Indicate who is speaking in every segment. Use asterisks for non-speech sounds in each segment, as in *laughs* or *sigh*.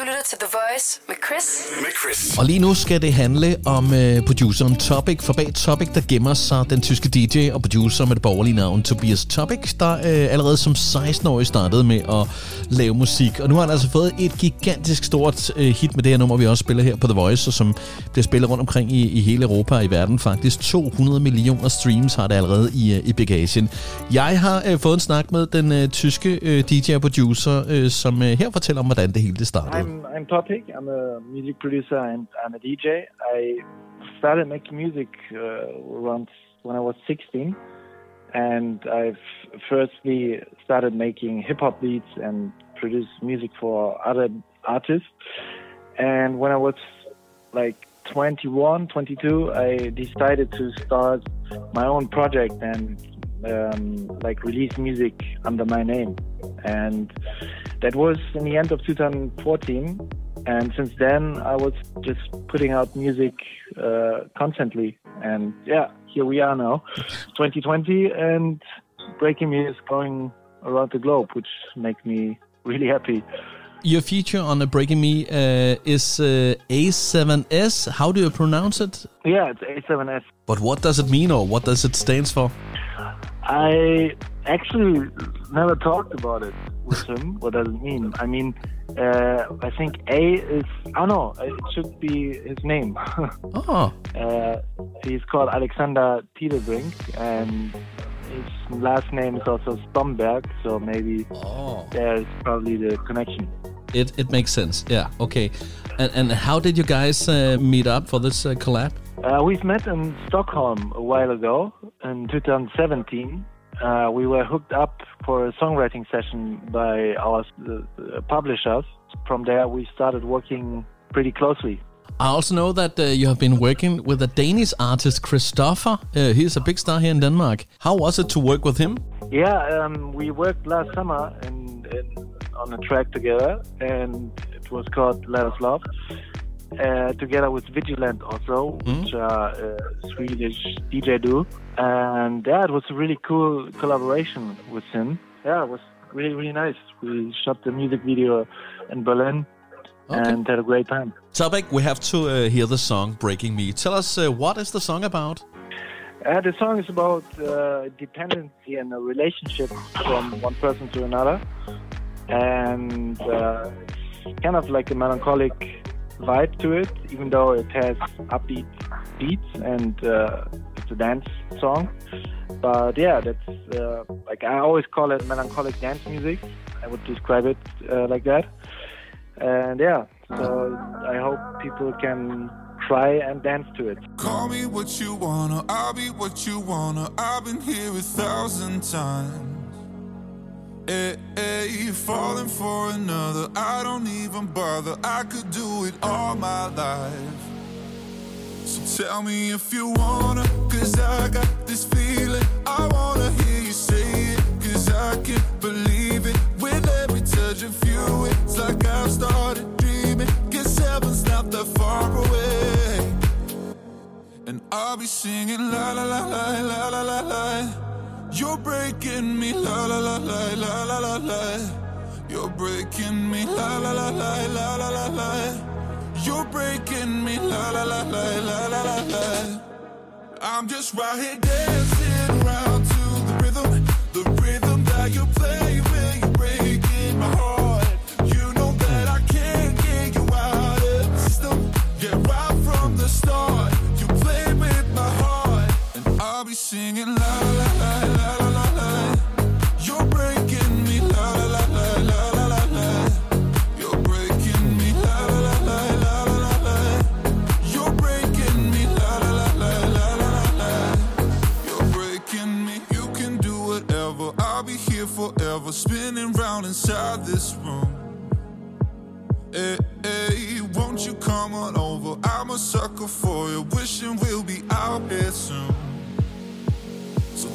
Speaker 1: Du lytter til The Voice med Chris.
Speaker 2: Med Chris.
Speaker 3: Og lige nu skal det handle om uh, produceren Topic, for bag Topic, der gemmer sig den tyske DJ og producer med det borgerlige navn Tobias Topic, der uh, allerede som 16-årig startede med at lave musik. Og nu har han altså fået et gigantisk stort uh, hit med det her nummer, vi også spiller her på The Voice, og som bliver spillet rundt omkring i, i hele Europa og i verden. Faktisk 200 millioner streams har det allerede i, uh, i bagagen. Jeg har uh, fået en snak med den uh, tyske uh, DJ og producer, uh, som uh, her fortæller om, hvordan det hele det startede.
Speaker 4: I'm I'm Topic. I'm a music producer and I'm a DJ. I started making music uh, around when I was 16, and I firstly started making hip hop beats and produced music for other artists. And when I was like 21, 22, I decided to start my own project and um, like release music under my name. And that was in the end of 2014. And since then, I was just putting out music uh, constantly. And yeah, here we are now, *laughs* 2020, and Breaking Me is going around the globe, which makes me really happy.
Speaker 3: Your feature on the Breaking Me uh, is uh, A7S. How do you pronounce it?
Speaker 4: Yeah, it's A7S.
Speaker 3: But what does it mean or what does it stands for?
Speaker 4: I actually never talked about it with him. *laughs* what does it mean? I mean, uh, I think A is, I don't know, it should be his name. *laughs*
Speaker 3: Oh,
Speaker 4: uh, he's called Alexander Tidebrink, and his last name is also Stomberg, so maybe
Speaker 3: oh.
Speaker 4: there's probably the connection.
Speaker 3: It, it makes sense. Yeah, okay. And, and how did you guys uh, meet up for this uh, collab?
Speaker 4: Uh, we've met in Stockholm a while ago in 2017. Uh, we were hooked up for a songwriting session by our uh, publishers. From there, we started working pretty closely.
Speaker 3: I also know that uh, you have been working with a Danish artist, Christopher. Uh, he's a big star here in Denmark. How was it to work with him?
Speaker 4: Yeah, um, we worked last summer in, in, on a track together, and it was called Let Us Love. Uh, together with Vigiland also,
Speaker 3: Mhm.
Speaker 4: which are a Swedish DJ duo. And yeah, it was a really cool collaboration with him. Yeah, it was really, really nice. We shot the music video in Berlin
Speaker 3: Okay.
Speaker 4: and had a great time.
Speaker 3: Topic, we have to uh, hear the song Breaking Me. Tell us, uh, what is the song about?
Speaker 4: Uh, the song is about uh, dependency and a relationship from one person to another, and uh, it's kind of like a melancholic vibe to it, even though it has upbeat beats and uh, it's a dance song. But yeah, that's uh, like I always call it melancholic dance music. I would describe it uh, like that. And yeah, so I hope people can try and dance to it.
Speaker 5: Call me what you wanna, I'll be what you wanna. I've been here a thousand times. Hey, falling for another, I don't even bother. I could do it all my life. So tell me if you wanna, cause I got this feeling. I wanna hear you say it, cause I can't believe it. With every touch of you, it's like I've started dreaming. Guess heaven's not that far away. And I'll be singing la la la la la la la la. You're breaking me la la la la la la la la. You're breaking me la la la la la la la la. You're breaking me la la la la la la la la. I'm just right here dancing spinning round inside this room. Hey, hey, won't you come on over? I'm a sucker for you, wishing we'll be out here soon.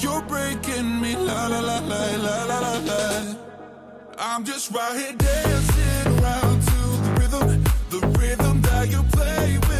Speaker 5: You're breaking me, la la la la la la la. I'm just right here dancing around to the rhythm, the rhythm that you play when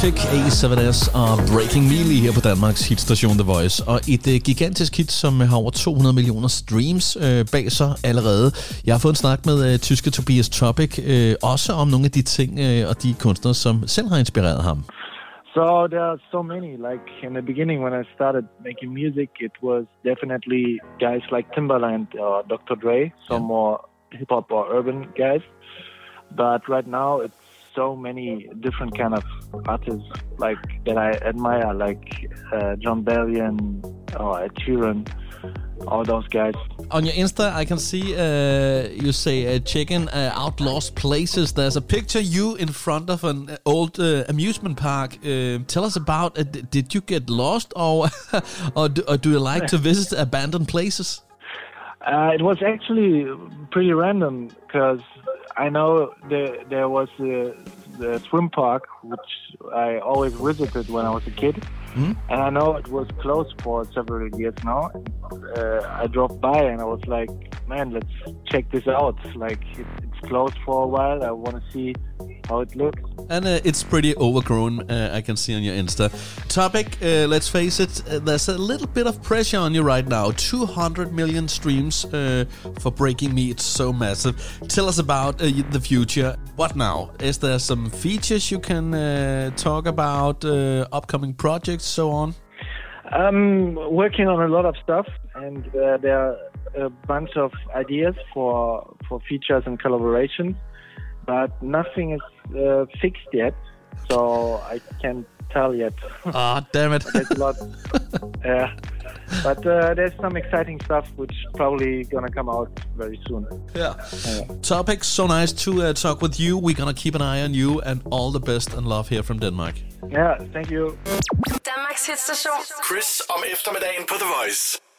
Speaker 3: Topic A7S og Breaking Me lige her på Danmarks hitstation The Voice. Og et uh, gigantisk hit, som har over 200 millioner streams uh, bag sig allerede. Jeg har fået en snak med uh, tyske Tobias Topic, uh, også om nogle af de ting uh, og de kunstnere, som selv har inspireret ham.
Speaker 4: So there are so many. Like in the beginning, when I started making music, it was definitely guys like Timbaland or Dr. Dre, some
Speaker 3: Yeah.
Speaker 4: more hip hop or urban guys. But right now, it's so many different kind of artists like that I admire, like uh, Jon Bellion or Ed Sheeran, all those guys.
Speaker 3: On your Insta, I can see uh, you say uh, checking uh, out lost places. There's a picture you in front of an old uh, amusement park. Uh, tell us about. Uh, d- did you get lost, or *laughs* or do, or do you like to *laughs* visit abandoned places?
Speaker 4: Uh, it was actually pretty random because I know there there was a, the swim park which I always visited when I was a kid, and I know it was closed for several years now. Uh, I drove by and I was like, "Man, let's check this out! Like it, it's closed for a while. I want to see how it looks."
Speaker 3: And uh, it's pretty overgrown, uh, I can see on your Insta. Topic, uh, let's face it, uh, there's a little bit of pressure on you right now. 200 million streams uh, for Breaking Me, it's so massive. Tell us about uh, the future. What now? Is there some features you can uh, talk about, uh, upcoming projects, so on?
Speaker 4: I'm working on a lot of stuff, and uh, there are a bunch of ideas for for features and collaborations, but nothing is uh, fixed yet, so I can't tell yet.
Speaker 3: Ah, damn it.
Speaker 4: There's a lot, *laughs* yeah, but uh, there's some exciting stuff which probably gonna come out very soon.
Speaker 3: yeah. Topic, so nice to uh, talk with you. We're gonna keep an eye on you, and all the best and love here from Denmark.
Speaker 4: Yeah, thank you.
Speaker 1: Danmarks hitstation.
Speaker 2: Chriz om eftermiddagen på The Voice.